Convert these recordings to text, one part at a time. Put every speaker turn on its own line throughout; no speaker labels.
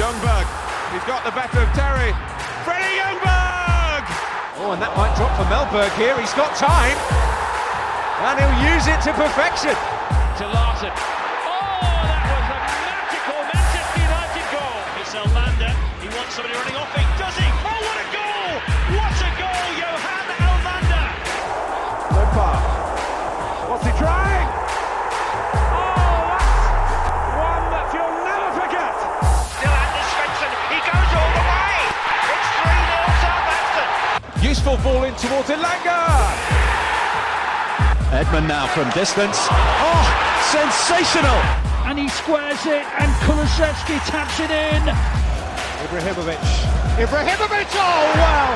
Ljungberg, he's got the better of Terry. Freddie Ljungberg!
Oh, and that might drop for Mellberg here. He's got time. And he'll use it to perfection.
To Larsson. Oh, that was a magical Manchester United goal. It's Elmander. He wants somebody running off it.
Useful ball in towards Elanga.
Edmund now from distance. Oh, sensational!
and he squares it, and Kulusevski taps it in.
Ibrahimovic.
Ibrahimovic, oh wow!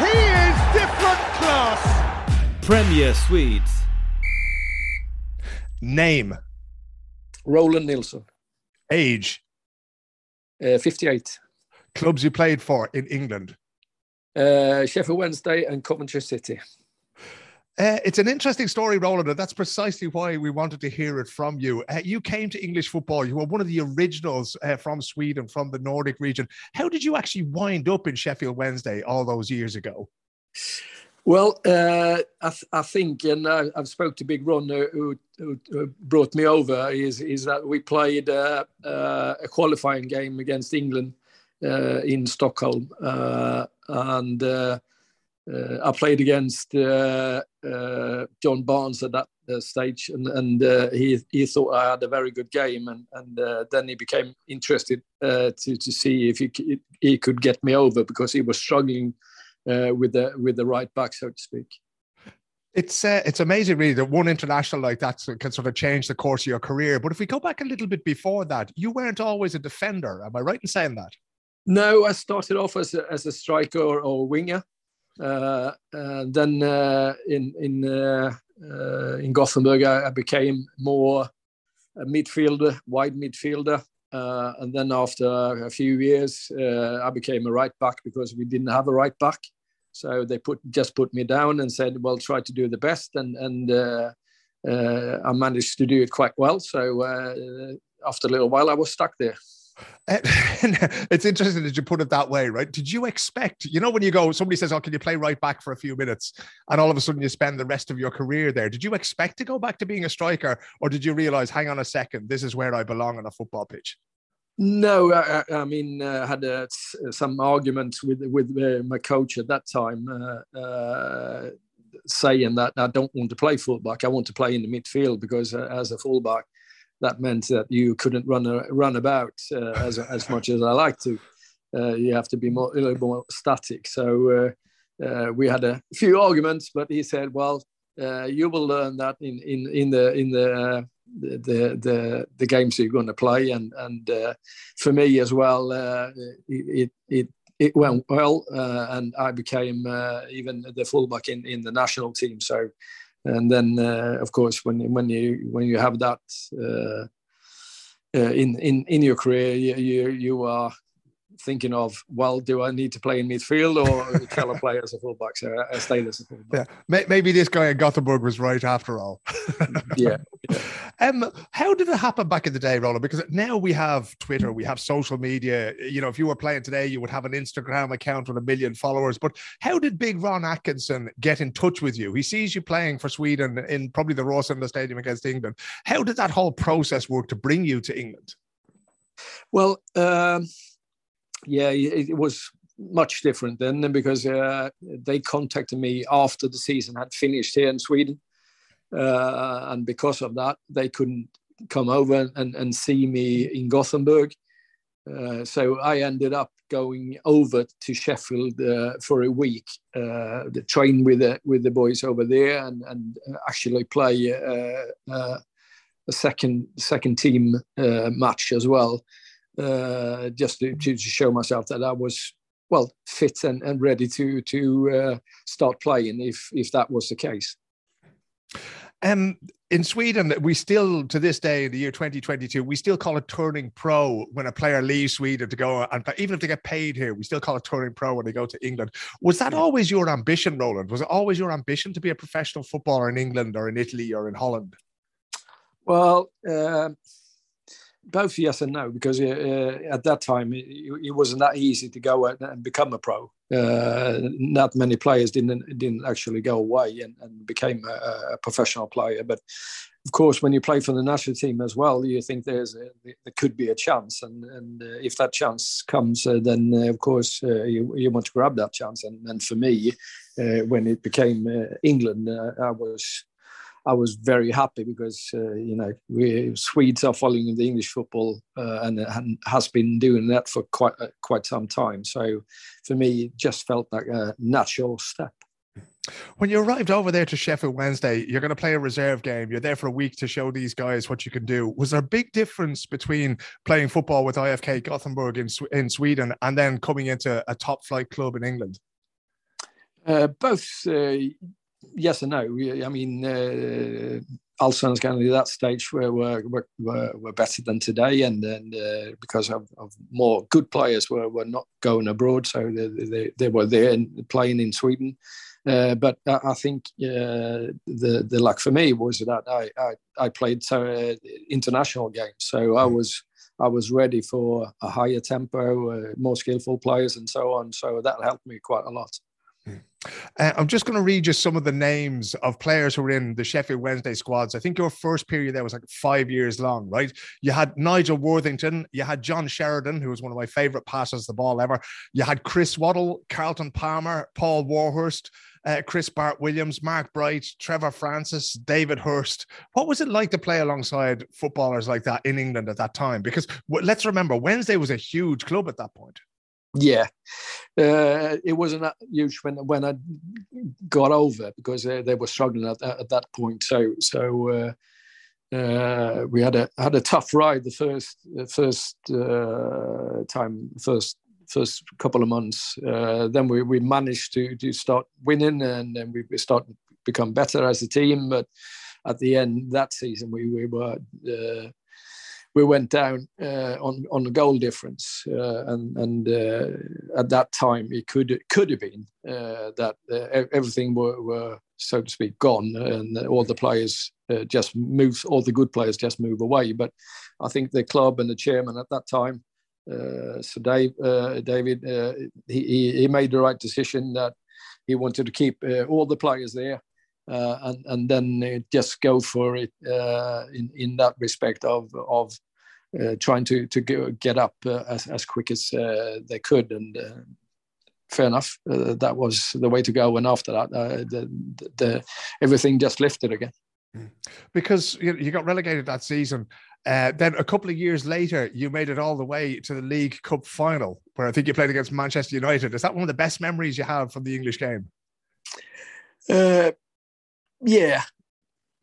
He is different class.
Premier Swedes.
Name,
Roland Nilsson,
age,
uh, 58.
clubs you played for in England.
Uh, Sheffield Wednesday and Coventry City.
Uh, it's an interesting story, Roland, and that's precisely why we wanted to hear it from you. Uh, you came to English football. You were one of the originals uh, from Sweden, from the Nordic region. How did you actually wind up in Sheffield Wednesday all those years ago?
Well, uh, I, th- I think, and I, I've spoke to Big Ron, uh, who, who, who brought me over, is, is that we played uh, uh, a qualifying game against England in Stockholm. Uh, and uh, uh, I played against uh, uh, John Barnes at that uh, stage, and, and uh, he, he thought I had a very good game. And, and uh, then he became interested uh, to, to see if he, he could get me over because he was struggling uh, with the with the right back, so to speak.
It's uh, it's amazing, really, that one international like that can sort of change the course of your career. But if we go back a little bit before that, you weren't always a defender. Am I right in saying that?
No, I started off as a, as a striker or, or winger. Uh, and then uh, in in uh, uh, in Gothenburg, I, I became more a midfielder, wide midfielder. Uh, and then after a few years, uh, I became a right back because we didn't have a right back. So they put just put me down and said, "Well, try to do the best." And and uh, uh, I managed to do it quite well. So uh, after a little while, I was stuck there.
It's interesting that you put it that way, right? Did you expect, you know, when you go, somebody says, Oh, can you play right back for a few minutes? And all of a sudden you spend the rest of your career there. Did you expect to go back to being a striker? Or did you realize, hang on a second, this is where I belong on a football pitch?
No, I, I I mean, uh, had uh, some arguments with with uh, my coach at that time, uh, uh, saying that I don't want to play fullback. I want to play in the midfield because uh, as a fullback, that meant that you couldn't run run about uh, as as much as I like to. Uh, you have to be more a little more static. So uh, uh, we had a few arguments, but he said, "Well, uh, you will learn that in in in the in the." Uh, the, the the games you're going to play and and for me as well it it it went well and I became even the fullback in in the national team so and then uh, of course when when you when you have that uh, uh, in in in your career you you, you are thinking of well do I need to play in midfield or shall I play as a fullback so I stayed as a fullback
Yeah. Maybe this guy at Gothenburg was right after all.
yeah
Um, how did it happen back in the day, Roland? Because now we have Twitter, we have social media. You know, if you were playing today, you would have an Instagram account with a million followers. But how did Big Ron Atkinson get in touch with you? He sees you playing for Sweden in probably the Råsunda Stadium against England. How did that whole process work to bring you to England?
Well, um, yeah, it, it was much different then because uh, they contacted me after the season had finished here in Sweden. Uh, and because of that, they couldn't come over and, and see me in Gothenburg. Uh, so I ended up going over to Sheffield uh, for a week, uh, to train with the, with the boys over there and, and actually play uh, a second second team match as well uh, just to, to show myself that I was well fit and, and ready to to uh, start playing if if that was the case.
Um, in Sweden, we still, to this day, in the year 2022, we still call it turning pro when a player leaves Sweden to go and play. Even if they get paid here, we still call it turning pro when they go to England. Was that always your ambition, Roland? Was it always your ambition to be a professional footballer in England or in Italy or in Holland?
Well, uh, both yes and no because uh, at that time it, it, wasn't that easy to go and become a pro. Uh, not many players didn't didn't actually go away and, and became a, a, professional player. But of course, when you play for the national team as well, you think there's a, there could be a chance, and and uh, if that chance comes, uh, then uh, of course uh, you you want to grab that chance. And, and for me, when it became England, I was I was very happy because uh, you know we Swedes are following the English football uh, and, and, has been doing that for quite uh, quite some time. So for me, it just felt like a natural step.
When you arrived over there to Sheffield Wednesday, you're going to play a reserve game. You're there for a week to show these guys what you can do. Was there a big difference between playing football with IFK Gothenburg in in Sweden and then coming into a top flight club in England?
Uh, both uh, yes and no. I mean, uh, Allsvenskan at that stage were, were, were, were better than today, and then uh, because of, of, more good players were, were not going abroad, so they, they, they were there and playing in Sweden. Uh, but I think uh, the the luck for me was that I I, I played so uh, international games, so I mm. was I was ready for a higher tempo, uh, more skillful players, and so on. So that helped me quite a lot.
Uh, I'm just going to read you some of the names of players who were in the Sheffield Wednesday squads. I think your first period there was like five years long, right? You had Nigel Worthington, you had John Sheridan, who was one of my favorite passes the ball ever. You had Chris Waddle, Carlton Palmer, Paul Warhurst, uh, Chris Bart Williams, Mark Bright, Trevor Francis, David Hirst. What was it like to play alongside footballers like that in England at that time? Because let's remember, Wednesday was a huge club at that point
yeah. Uh, it wasn't that huge when when i got over because they, they were struggling at, at that point. So so uh, uh, we had a had a tough ride the first the first uh, time first first couple of months. Uh, then we, we managed to to start winning and then we, started become better as a team. But at the end that season we, we were uh, we went down uh, on on the goal difference, uh, and and uh, at that time it could could have been uh, that uh, everything were, were so to speak gone, and all the players uh, just move, all the good players just move away. But I think the club and the chairman at that time, so Dave, David, he he made the right decision that he wanted to keep all the players there. Uh, and and then uh, just go for it uh, in in that respect of of trying to to get up as as quick as they could and. Fair enough. that was the way to go, and after that, the, the, everything just lifted again
mm. because you got relegated that season. Uh, then a couple of years later, you made it all the way to the League Cup final, where I think you played against Manchester United. Is that one of the best memories you have from the English game?
Uh, yeah,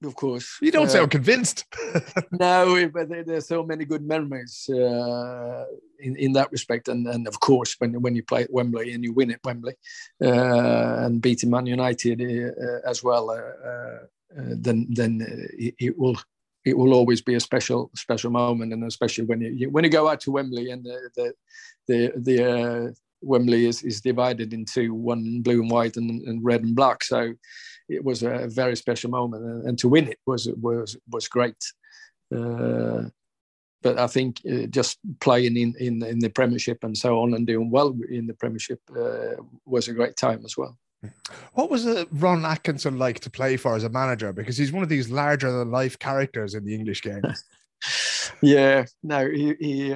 of course.
You don't uh, sound convinced.
no, but there, there's so many good memories uh, in in that respect, and and of course when when you play at Wembley and you win at Wembley uh, and beating Man United uh, as well, uh, uh, then then it, it, will. It will always be a special, special moment, and especially when you when you go out to Wembley and the the the, the Wembley is, is divided into one blue and white and, and red and black. So it was a very special moment, and, and to win it was was was great. Uh, but I think uh, just playing in, in in the Premiership and so on and doing well in the Premiership uh, was a great time as well.
What was uh, Ron Atkinson like to play for as a manager? Because he's one of these larger than life characters in the English game.
yeah, no, he, he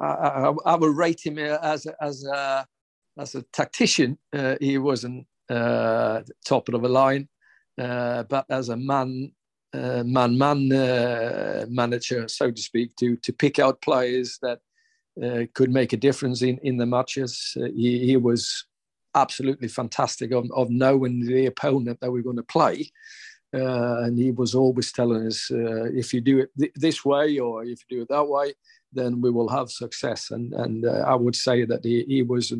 I, I, I, would rate him as a, as a as a tactician. Uh, he wasn't top of the line. Uh, but as a man, uh, man, man manager, so to speak, to to pick out players that could make a difference in in the matches, he, he was absolutely fantastic of, of knowing the opponent that we're going to play. Uh, and he was always telling us uh, if you do it th- this way or if you do it that way, then we will have success. And and uh, I would say that he, he was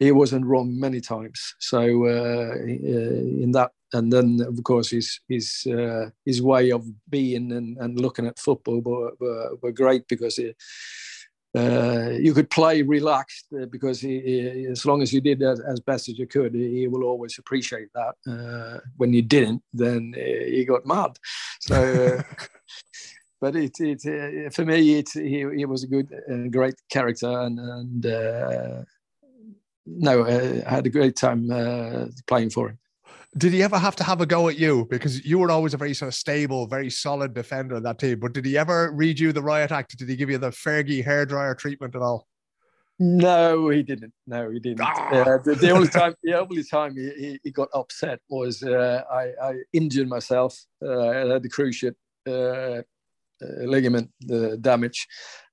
he wasn't wrong many times. So uh, uh, in that, and then of course his his uh, his way of being and, and looking at football were, were, were great because it, uh, you could play relaxed uh, because he, he, as long as you did as, as, best as you could, he will always appreciate that. Uh, when you didn't, then he got mad. So but it, it uh, for me, it he, he was a good, uh, great character, and and uh, no, uh, I had a great time uh, playing for him.
Did he ever have to have a go at you? Because you were always a very sort of stable, very solid defender of that team. But did he ever read you the riot act? Did he give you the Fergie hairdryer treatment at all?
No, he didn't. No, he didn't. Ah. Uh, the, the, only time, the only time he, he, he got upset was uh, I, I, injured myself. Uh, I had the cruciate uh, uh, ligament damage,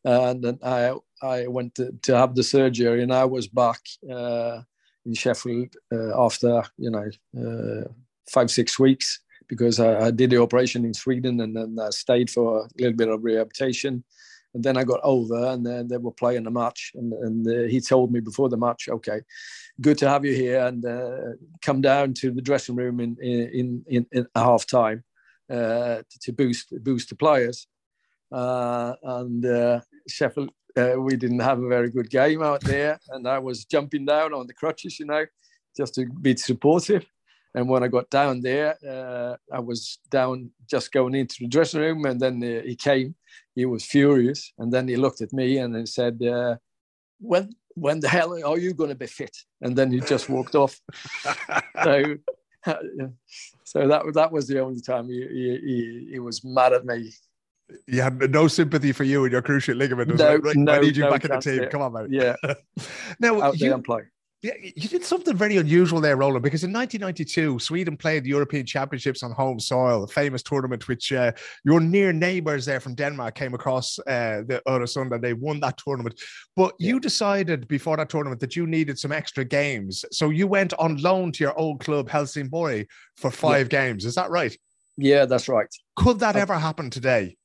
and then I I went to, to, have the surgery, and I was back uh, in Sheffield uh, after you know uh, five six weeks because I, I, did the operation in Sweden, and then I stayed for a little bit of rehabilitation, and then I got over, and then they were playing the match, and, and uh, he told me before the match, okay, good to have you here, and uh, come down to the dressing room in in in, in half time uh, to boost boost the players. And Sheffield uh, we didn't have a very good game out there, and I was jumping down on the crutches, you know, just to be supportive. And when I got down there, uh, I was down just going into the dressing room, and then uh, he came. He was furious, and then he looked at me and he said, uh, "When when the hell are you going to be fit?" And then he just walked off. so. so that that was the only time he, he, he was mad at me
you had no sympathy for you and your cruciate ligament. no, like, no, I need you no back in the team. It. Come on, man.
Yeah.
now,
Out
you, Yeah, you did something very unusual there, Roland, because in 1992, Sweden played the European Championships on home soil, a famous tournament which uh, your near neighbours there from Denmark came across uh, the other Sunday. They won that tournament. But yeah. you decided before that tournament that you needed some extra games. So you went on loan to your old club, Helsingborg, for five yeah. games. Is that right?
Yeah, that's right.
Could that ever happen today?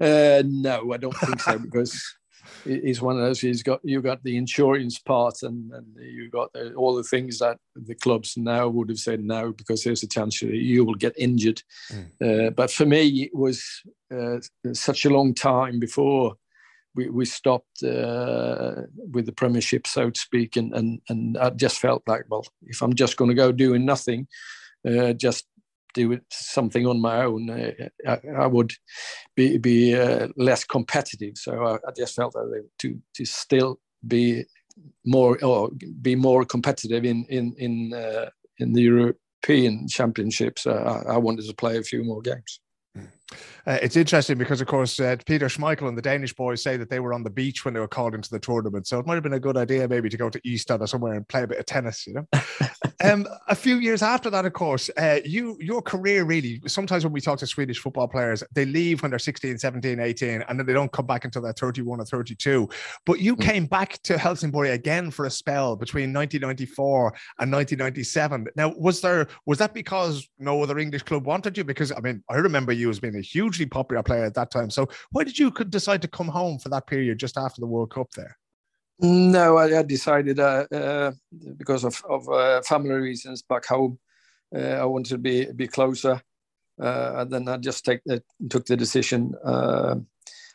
Uh, no, I don't think so because he's one of those. He's got you got the insurance part, and, and you got the, all the things that the clubs now would have said no because there's a chance that you will get injured. Mm. Uh, but for me, it was uh, such a long time before we, we stopped uh, with the Premiership, so to speak, and, and and I just felt like, well, if I'm just going to go doing nothing, uh, just do something on my own, uh, I, I, would be be uh, less competitive. So I, I, just felt that to to still be more or be more competitive in in in uh, in the European Championships, uh, I, wanted to play a few more games.
Uh, it's interesting because, of course, uh, Peter Schmeichel and the Danish boys say that they were on the beach when they were called into the tournament. So it might have been a good idea maybe to go to Ystad or somewhere and play a bit of tennis, you know. um, a few years after that, of course, uh, you your career really, sometimes when we talk to Swedish football players, they leave when they're 16, 17, 18, and then they don't come back until they're 31 or 32. But you mm. came back to Helsingborg again for a spell between 1994 and 1997. Now, was there was that because no other English club wanted you? Because I mean, I remember you as being a hugely popular player at that time. So why did you decide to come home for that period just after the World Cup there?
No, I, I decided uh, uh, because of, of uh, family reasons back home. Uh, I wanted to be be closer, uh, and then I just take the, took the decision. Uh,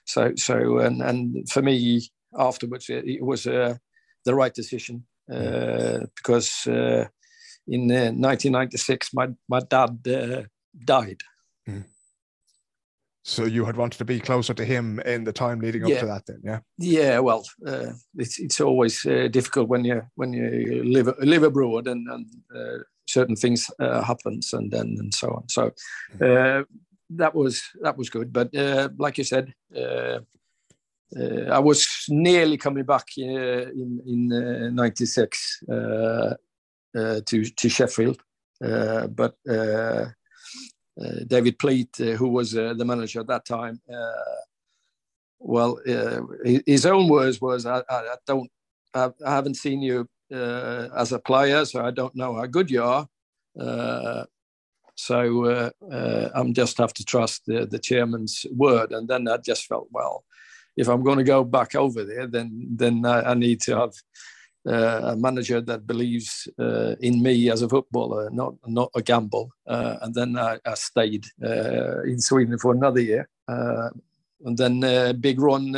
so so and and for me afterwards it, it was the right decision because in 1996 my my dad died.
So you had wanted to be closer to him in the time leading up yeah. to that, then, yeah.
Yeah, well, uh, it's it's always uh, difficult when you when you live live abroad and, and uh, certain things uh, happens and then and so on. So uh, that was that was good, but uh, like you said, I was nearly coming back in in '96 to to Sheffield, but uh, David Pleat, uh, who was uh, the manager at that time, well, his own words was, "I, I don't, I, haven't seen you as a player, so I don't know how good you are." so uh, uh, I'm just have to trust the, the chairman's word. And then I just felt, well, if I'm going to go back over there, then then I, I need to have uh, Uh, a manager that believes uh, in me as a footballer, not not a gamble. Uh, and then I, I stayed uh, in Sweden for another year. Uh, and then Big Ron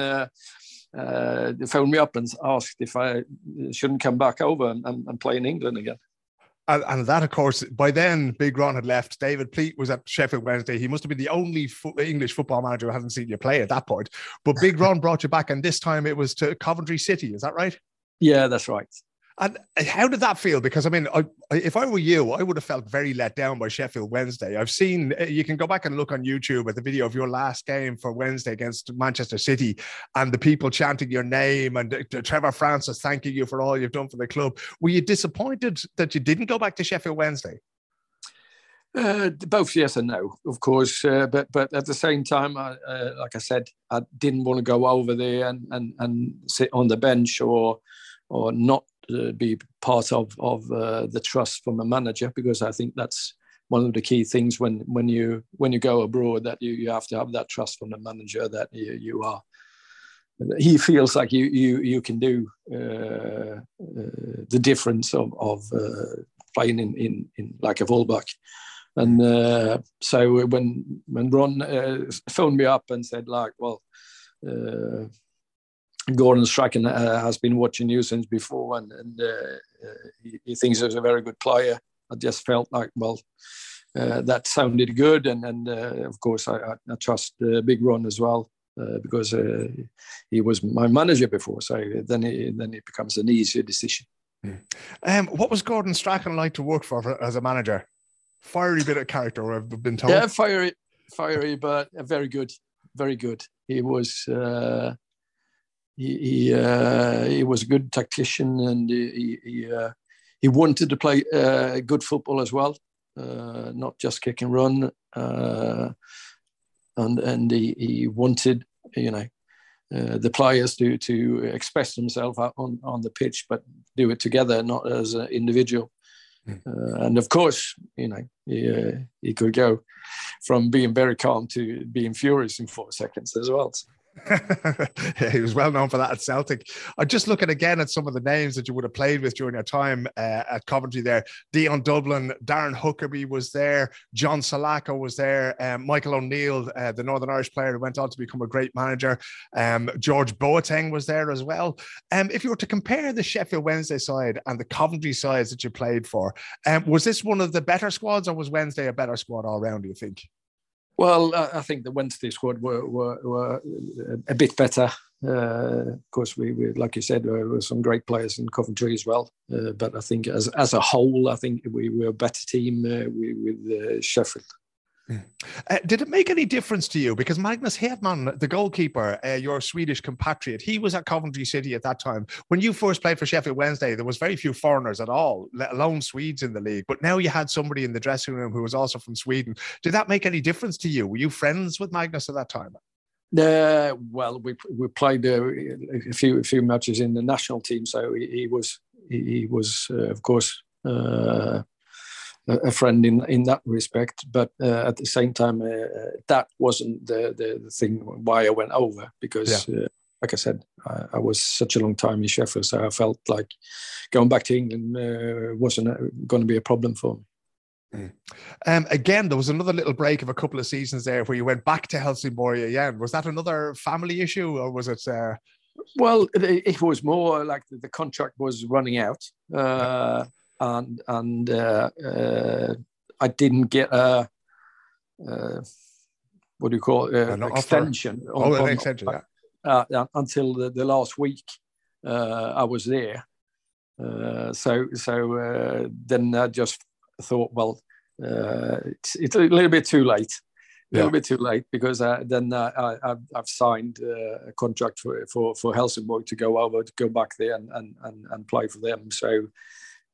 phoned me up and asked if I shouldn't come back over and, and, and play in England again.
And, and, that, of course, by then, Big Ron had left. David Pleat was at Sheffield Wednesday. He must have been the only fo- English football manager who hasn't seen you play at that point. But Big Ron brought you back, and this time it was to Coventry City. Is that right?
Yeah, that's right.
And how did that feel? Because I mean, I, if I were you, I would have felt very let down by Sheffield Wednesday. I've seen uh, you can go back and look on YouTube at the video of your last game for Wednesday against Manchester City, and the people chanting your name and uh, Trevor Francis thanking you for all you've done for the club. Were you disappointed that you didn't go back to Sheffield Wednesday?
Uh, both yes and no, of course. Uh, but but at the same time, I, uh, like I said, I didn't want to go over there and, and, and sit on the bench or or not uh, be part of of uh, the trust from a manager because I think that's one of the key things when when you when you go abroad that you, you have to have that trust from the manager that you, you are he feels like you you you can do uh, uh, the difference of of uh, playing in, in in like a fullback. And uh, so when when Ron phoned me up and said like well Gordon Strachan uh, has been watching you since before, and, and uh, uh, he, he, thinks he's a very good player. I just felt like, well, uh, that sounded good, and, and uh, of course, I, I trust uh, Big Ron as well because he was my manager before. So then it, then it becomes an easier decision.
Mm. Um, what was Gordon Strachan like to work for, for as a manager? Fiery bit of character, I've been told.
Yeah, fiery, fiery, but very good, very good. He was he he, uh, he was a good tactician and he he, uh, he wanted to play uh, good football as well, uh, not just kick and run. Uh, and and he, he wanted you know uh, the players to to express themselves on on the pitch, but do it together, not as an individual. Mm. and of course, you know, he, he could go from being very calm to being furious in four seconds as well. So.
Yeah, he was well known for that at Celtic. I'm just looking again at some of the names that you would have played with during your time uh, at Coventry there. Dion Dublin, Darren Huckerby was there, John Salako was there, um, Michael O'Neill, uh, the Northern Irish player who went on to become a great manager. Um, George Boateng was there as well. Um, if you were to compare the Sheffield Wednesday side and the Coventry sides that you played for, um, was this one of the better squads or was Wednesday a better squad all round, do you think?
Well, I think the Wednesday squad were, were, were a bit better. Uh, of course, we, we, like you said, there were some great players in Coventry as well. Uh, but I think as as a whole, I think we were a better team uh, with uh, Sheffield.
Uh, did it make any difference to you? Because Magnus Hedman, the goalkeeper, uh, your Swedish compatriot, he was at Coventry City at that time. When you first played for Sheffield Wednesday, there was very few foreigners at all, let alone Swedes in the league. But now you had somebody in the dressing room who was also from Sweden. Did that make any difference to you? Were you friends with Magnus at that time?
Uh, well, we we played uh, a few a few matches in the national team, so he, he was he, he was uh, of course uh, a friend in in that respect. But uh, at the same time, uh, uh, that wasn't the, the, the thing why I went over because. Yeah. Uh, like I said, I, I, was such a long time in Sheffield, so I felt like going back to England uh, wasn't going to be a problem for me.
Mm. Um, again, there was another little break of a couple of seasons there where you went back to Helsingborg again. Was that another family issue, or was it? Uh...
Well, it, it, was more like the, the, contract was running out. Uh, and and uh, uh, I didn't get a uh, what do you call it? An extension.
On, oh, an extension.
Yeah. Uh, until the, the, last week, uh, I was there. Uh, so so then I just thought, well, it's, it's a little bit too late. A little yeah. bit too late because then I, have signed a contract for, for, for Helsingborg to go over to go back there and, and, and, and play for them. So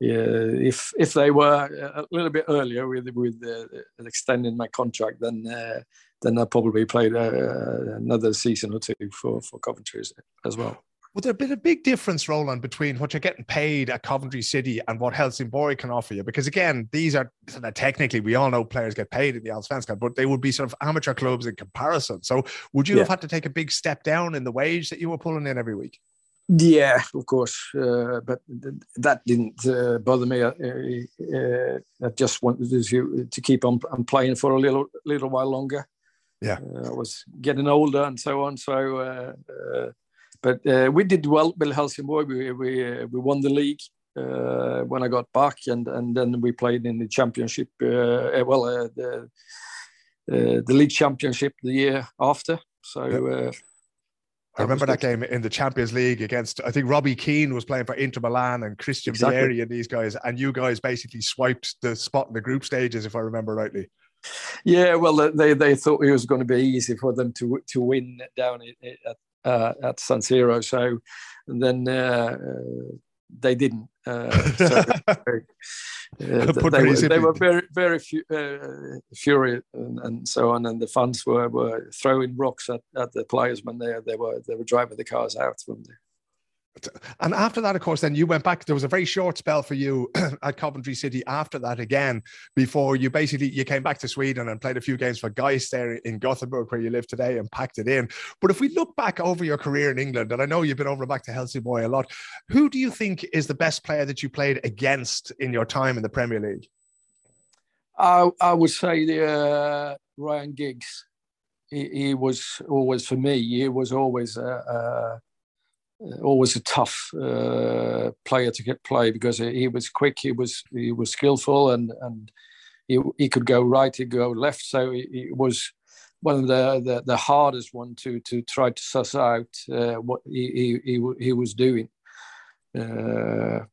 if if they were a little bit earlier with with uh, extending my contract, then uh, then I probably played uh, another season or two for for Coventry as, well.
Would there been a big difference, Roland, between what you're getting paid at Coventry City and what Helsingborg can offer you? Because again, these are technically we all know players get paid in the Allsvenskan, but they would be sort of amateur clubs in comparison. So, would you yeah. have had to take a big step down in the wage that you were pulling in every week?
Yeah, of course, uh, but th- that didn't uh, bother me. Uh, uh I just wanted to to keep on, on, playing for a little little while longer.
Yeah,
uh, I was getting older and so on. So, uh, but we did well with Helsingborg. We we, we won the league. uh, when I got back, and and then we played in the championship. Uh, well, uh, the uh, the league championship the year after. So.
Yep. I remember that game in the Champions League against I think Robbie Keane was playing for Inter Milan and Christian exactly. Vieri and these guys, and you guys basically swiped the spot in the group stages, if I remember rightly.
Yeah, well, they they thought it was going to be easy for them to to win down at uh, at San Siro. So, and then uh, they didn't. Uh, so, uh, they, were, they, were, very, very fu- uh, furious and, and, so on, and the fans were, were throwing rocks at, at the players when they they were they were driving the cars out from there.
And after that, of course, then you went back. There was a very short spell for you at Coventry City after that again, before you basically you came back to Sweden and played a few games for Gais there in Gothenburg, where you live today, and packed it in. But if we look back over your career in England, and I know you've been over back to Helsingborg a lot, who do you think is the best player that you played against in your time in the Premier League?
I, I would say the uh, Ryan Giggs. He, he, was always for me. He was always. Uh, uh, always a tough uh, player to get play because he was quick, he was he was skillful, and and he, he could go right, he could go left. So he, he was one of the, the, the hardest one to to try to suss out uh, what he, he he was doing. Uh,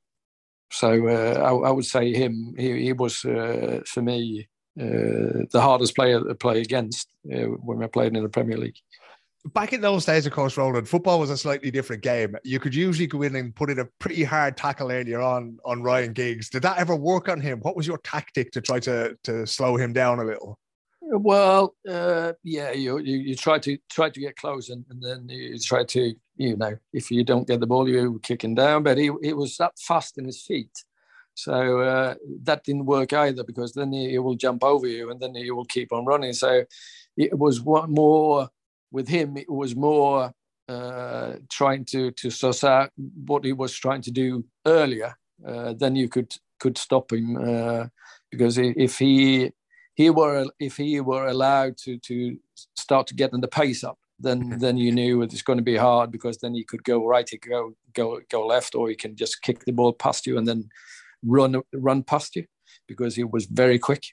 so uh, I, I, would say him. He, he was uh, for me the hardest player to play against when we played in the Premier League
back in those days, of course, Roland, football was a slightly different game. You could usually go in and put in a pretty hard tackle earlier on on Ryan Giggs. Did that ever work on him? What was your tactic to try to to slow him down a little?
Well, uh, yeah, you, you, you try to try to get close, and, and then you try to you know if you don't get the ball, you kick him down. But he, he was that fast in his feet, so uh, that didn't work either because then he, he will jump over you, and then he will keep on running. So it was one more with him, it was more uh, trying to to suss out what he was trying to do earlier. Uh, then you could could stop him uh, because if he he were if he were allowed to to start to get in the pace up, then then you knew it was going to be hard because then he could go right, he could go go go left, or he can just kick the ball past you and then run run past you because he was very quick.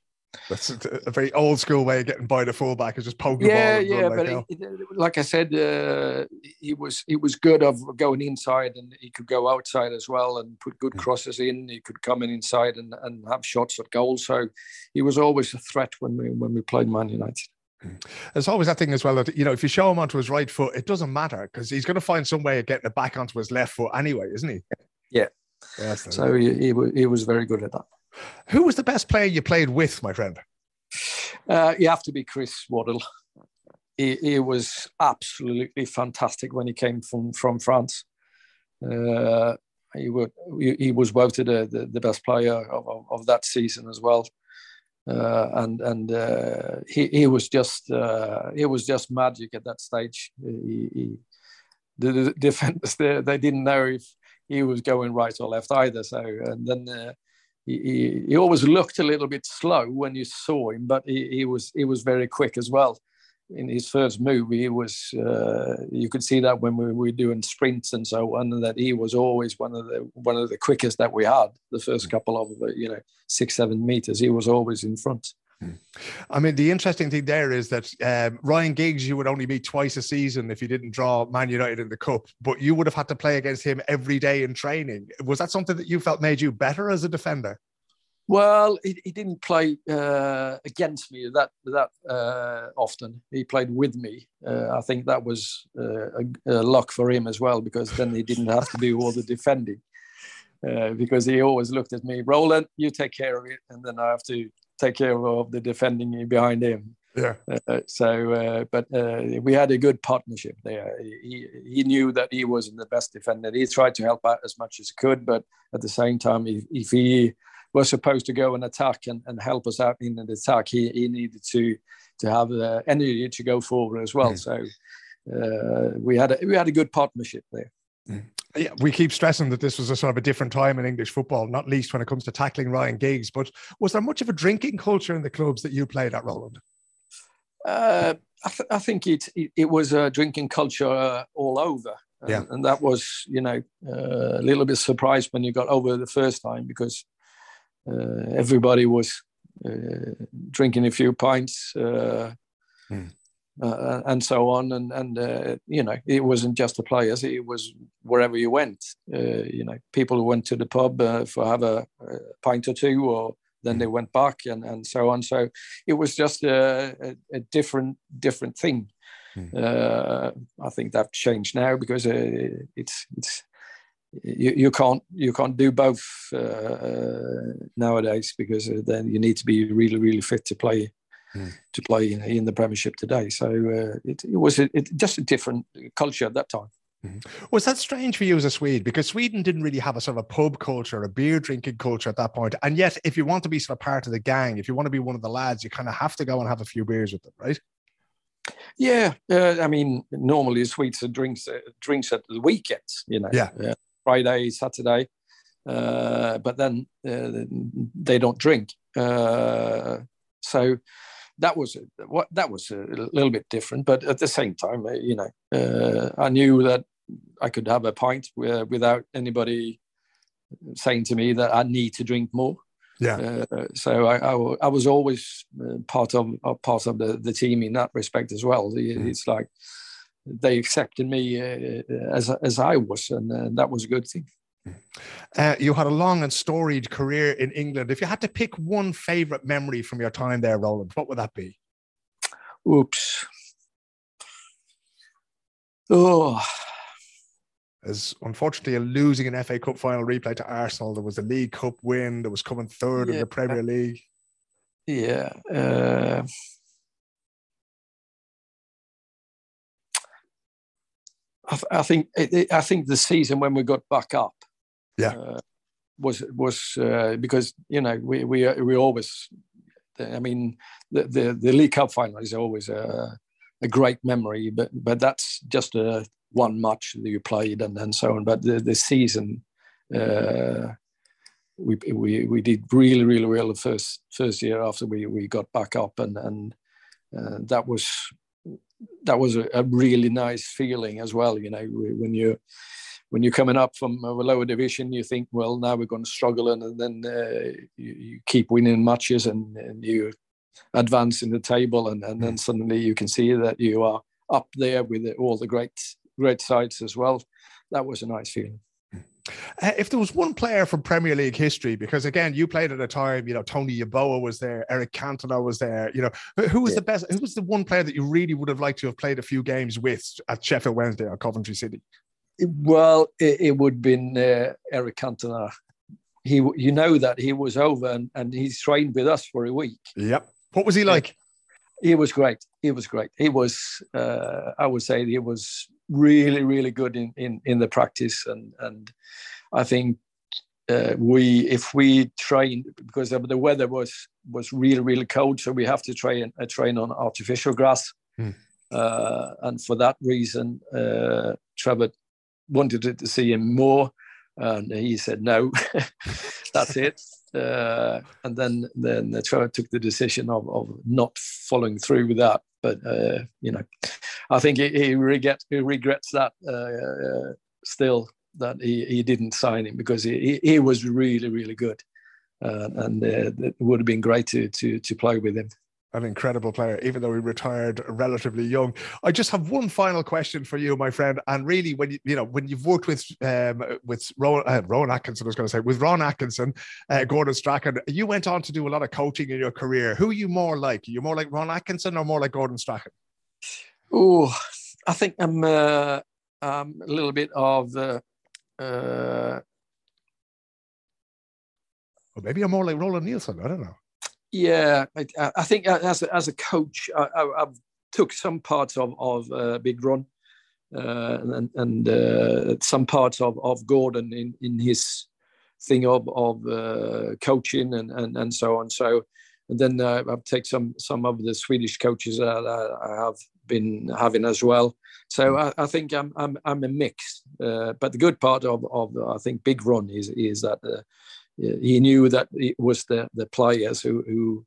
That's a very old school way of getting by the fullback is just poking
yeah,
the
ball. Yeah, yeah, but he, like I said, uh, he was he was good of going inside and he could go outside as well and put good hmm. crosses in. He could come in inside and, and have shots at goal. So he was always a threat when we when we played Man United.
Hmm. There's always that thing as well that you know if you show him onto his right foot, it doesn't matter because he's going to find some way of getting it back onto his left foot anyway, isn't he?
Yeah. yeah so he, he, he was very good at that.
Who was the best player you played with, my friend?
Uh, you have to be Chris Waddle. He, he, was absolutely fantastic when he came from from France. Uh, he, would, he, was voted uh, the, the best player of, of, of, that season as well. Uh, and and uh, he, he was just uh, he was just magic at that stage. He, he, the, the defenders they, they didn't know if he was going right or left either. So and then uh, he, he, always looked a little bit slow when you saw him, but he, he was he was very quick as well. In his first move, he was uh, you could see that when we were doing sprints and so on, and that he was always one of the one of the quickest that we had. The first couple of you know six seven meters, he was always in front.
I mean, the interesting thing there is that um, Ryan Giggs, you would only meet twice a season if you didn't draw Man United in the cup, but you would have had to play against him every day in training. Was that something that you felt made you better as a defender?
Well, he, he didn't play uh, against me that that uh, often. He played with me. Uh, I think that was uh, a, a, luck for him as well because then he didn't have to do all the defending. Uh, because he always looked at me, Roland, you take care of it, and then I have to take care of the defending behind him.
Yeah.
Uh, so, uh, but uh, we had a good partnership there. He he knew that he wasn't the best defender. He tried to help out as much as he could, but at the same time, if, if he was supposed to go and attack and, and help us out in an attack, he, he needed to to have the energy to go forward as well. Mm. So uh, we had a, we had a good partnership there.
Mm. Yeah, we keep stressing that this was a sort of a different time in English football, not least when it comes to tackling Ryan Giggs. But was there much of a drinking culture in the clubs that you played at, Roland?
Uh, I, th- I, think it, it, it was a drinking culture uh, all over.
Yeah.
and, and that was you know uh, a little bit surprised when you got over the first time because uh, everybody was uh, drinking a few pints uh,
Mm.
Uh, and so on. And and uh, you know it wasn't just the players it was wherever you went. Uh, you know people went to the pub uh, for have a, a pint or two or then they went back and, and so on. So it was just a, a, a different different thing.
Mm.
uh, I think that changed now because uh, it's it's you, you can't you can't do both uh, nowadays because uh, then you need to be really really fit to play
Mm.
to play in, in the Premiership today. So uh, it, it was a, it, just a different culture at that time.
Was that strange for you as a Swede? Because Sweden didn't really have a sort of a pub culture, a beer drinking culture at that point. And yet, if you want to be sort of part of the gang, if you want to be one of the lads, you kind of have to go and have a few beers with them, right?
Yeah, uh, I mean, normally Swedes are drinks uh, drinks at the weekends, you know,
Yeah.
uh, Friday, Saturday, uh, but then uh, they don't drink. Uh, so that was what that was a little bit different, but at the same time, uh, you know, uh, I knew that I could have a pint wi- without anybody saying to me that I need to drink more.
Yeah.
Uh, so I was always uh, part of part of the, the team in that respect as well. The-
Mm.
It's like they accepted me uh, as as I was, and uh, that was a good thing.
Uh, you had a long and storied career in England. If you had to pick one favorite memory from your time there, Roland, what would that be?
Oops. Oh,
As unfortunately, losing an FA Cup final replay to Arsenal, there was a League Cup win, there was coming third in the Premier League.
yeah. Uh, I, th- I think it, it- I think the season when we got back up,
Yeah.
uh, was was uh, because you know we we we always, I mean the the, the League Cup final is always a, a great memory, but but that's just a one match that you played and, and so on. But the the season, uh, we we we did really really well the first first year after we we got back up and and uh, that was that was a, a really nice feeling as well. You know when you when you're coming up from a lower division, you think, well, now we're going to struggle, and, then uh, you, you keep winning matches and, and you advance in the table, and, and then suddenly you can see that you are up there with all the great great sides as well. That was a nice feeling.
Uh, if there was one player from Premier League history, because again, you played at a time, you know, Tony Yeboah was there, Eric Cantona was there, you know, who, who was
Yeah.
the best, who was the one player that you really would have liked to have played a few games with at Sheffield Wednesday or Coventry City?
Well, it, it would have been uh, Eric Cantona. He, you know that he was over and, and he's trained with us for a week.
Yep. What was he like?
He was great. He was great. He was, uh, I would say, he was really, really good in in, in the practice, and and I think uh, we, if we trained because the weather was was really, really cold, so we have to train uh, train on artificial grass,
Hmm.
uh, and for that reason, uh, Trevor wanted to- see him more, and he said no, that's it. Uh, and then then uh, Trevor took the decision of, of not following through with that. But uh, you know, I think he, he regrets he regrets that uh, uh, still that he, he didn't sign him because he, he, he was really really good, uh, and uh, it would have been great to to to play with him.
An incredible player, even though he retired relatively young. I just have one final question for you, my friend. And really, when you you know when you've worked with um, with Rowan, uh, Rowan Atkinson, I was going to say with Ron Atkinson, uh, Gordon Strachan, you went on to do a lot of coaching in your career. Who are you more like? Are you more like Ron Atkinson or more like Gordon Strachan?
Oh, I think I'm uh, um, a little bit of. Uh, uh,
Or maybe I'm more like Roland Nilsson. I don't know.
Yeah, I, I think as a, as a coach, I, I've took some parts of of uh, Big Ron, uh, and and uh, some parts of, of Gordon in, in his thing of of uh, coaching and, and and so on. So and then uh, I've taken some some of the Swedish coaches that I have been having as well. So I, I think I'm I'm I'm a mix. Uh, but the good part of of I think Big Ron is is that. He knew that it was the the players who who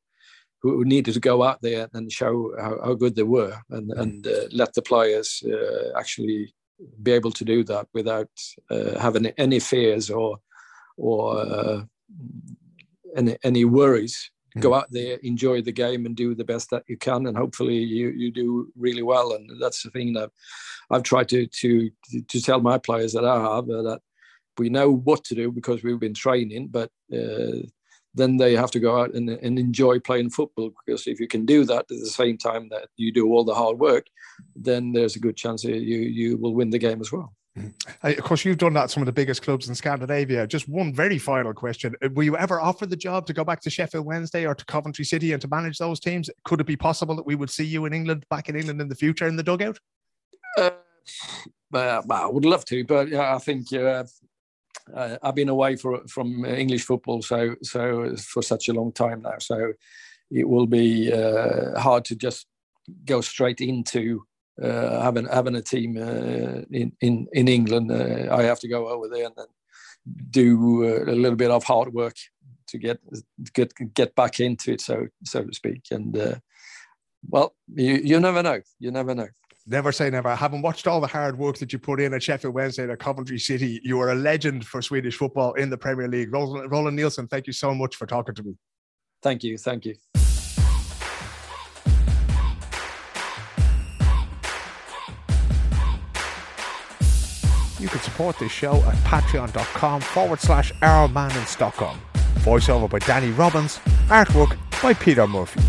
who needed to go out there and show how, how good they were and and uh, let the players uh, actually be able to do that without uh, having any fears or or uh, any any worries. Mm. Go out there, enjoy the game, and do the best that you can, and hopefully you you do really well. And that's the thing that I've tried to to to tell my players that I have uh, that we know what to do because we've been training, but uh, then they have to go out and, and enjoy playing football because if you can do that at the same time that you do all the hard work, then there's a good chance you you will win the game as well.
Mm-hmm. Of course, you've done that at some of the biggest clubs in Scandinavia. Just one very final question: uh, Were you ever offered the job to go back to Sheffield Wednesday or to Coventry City and to manage those teams? Could it be possible that we would see you in England, back in England in the future in the dugout?
Uh, well, I would love to, but yeah, I think uh, uh, I've been away for, from English football so so for such a long time now. So it will be uh, hard to just go straight into uh, having having a team uh, in in in England. Uh, I have to go over there and do uh, a little bit of hard work to get get get back into it, so so to speak. And well, you you never know. You never know
never say never. Having watched all the hard work that you put in at Sheffield Wednesday and at Coventry City, you are a legend for Swedish football in the Premier League. Roland, Roland Nilsson, thank you so much for talking to me.
Thank you. Thank you.
You can support this show at patreon.com forward slash our man in Stockholm. Voiceover by Danny Robbins, artwork by Peter Murphy.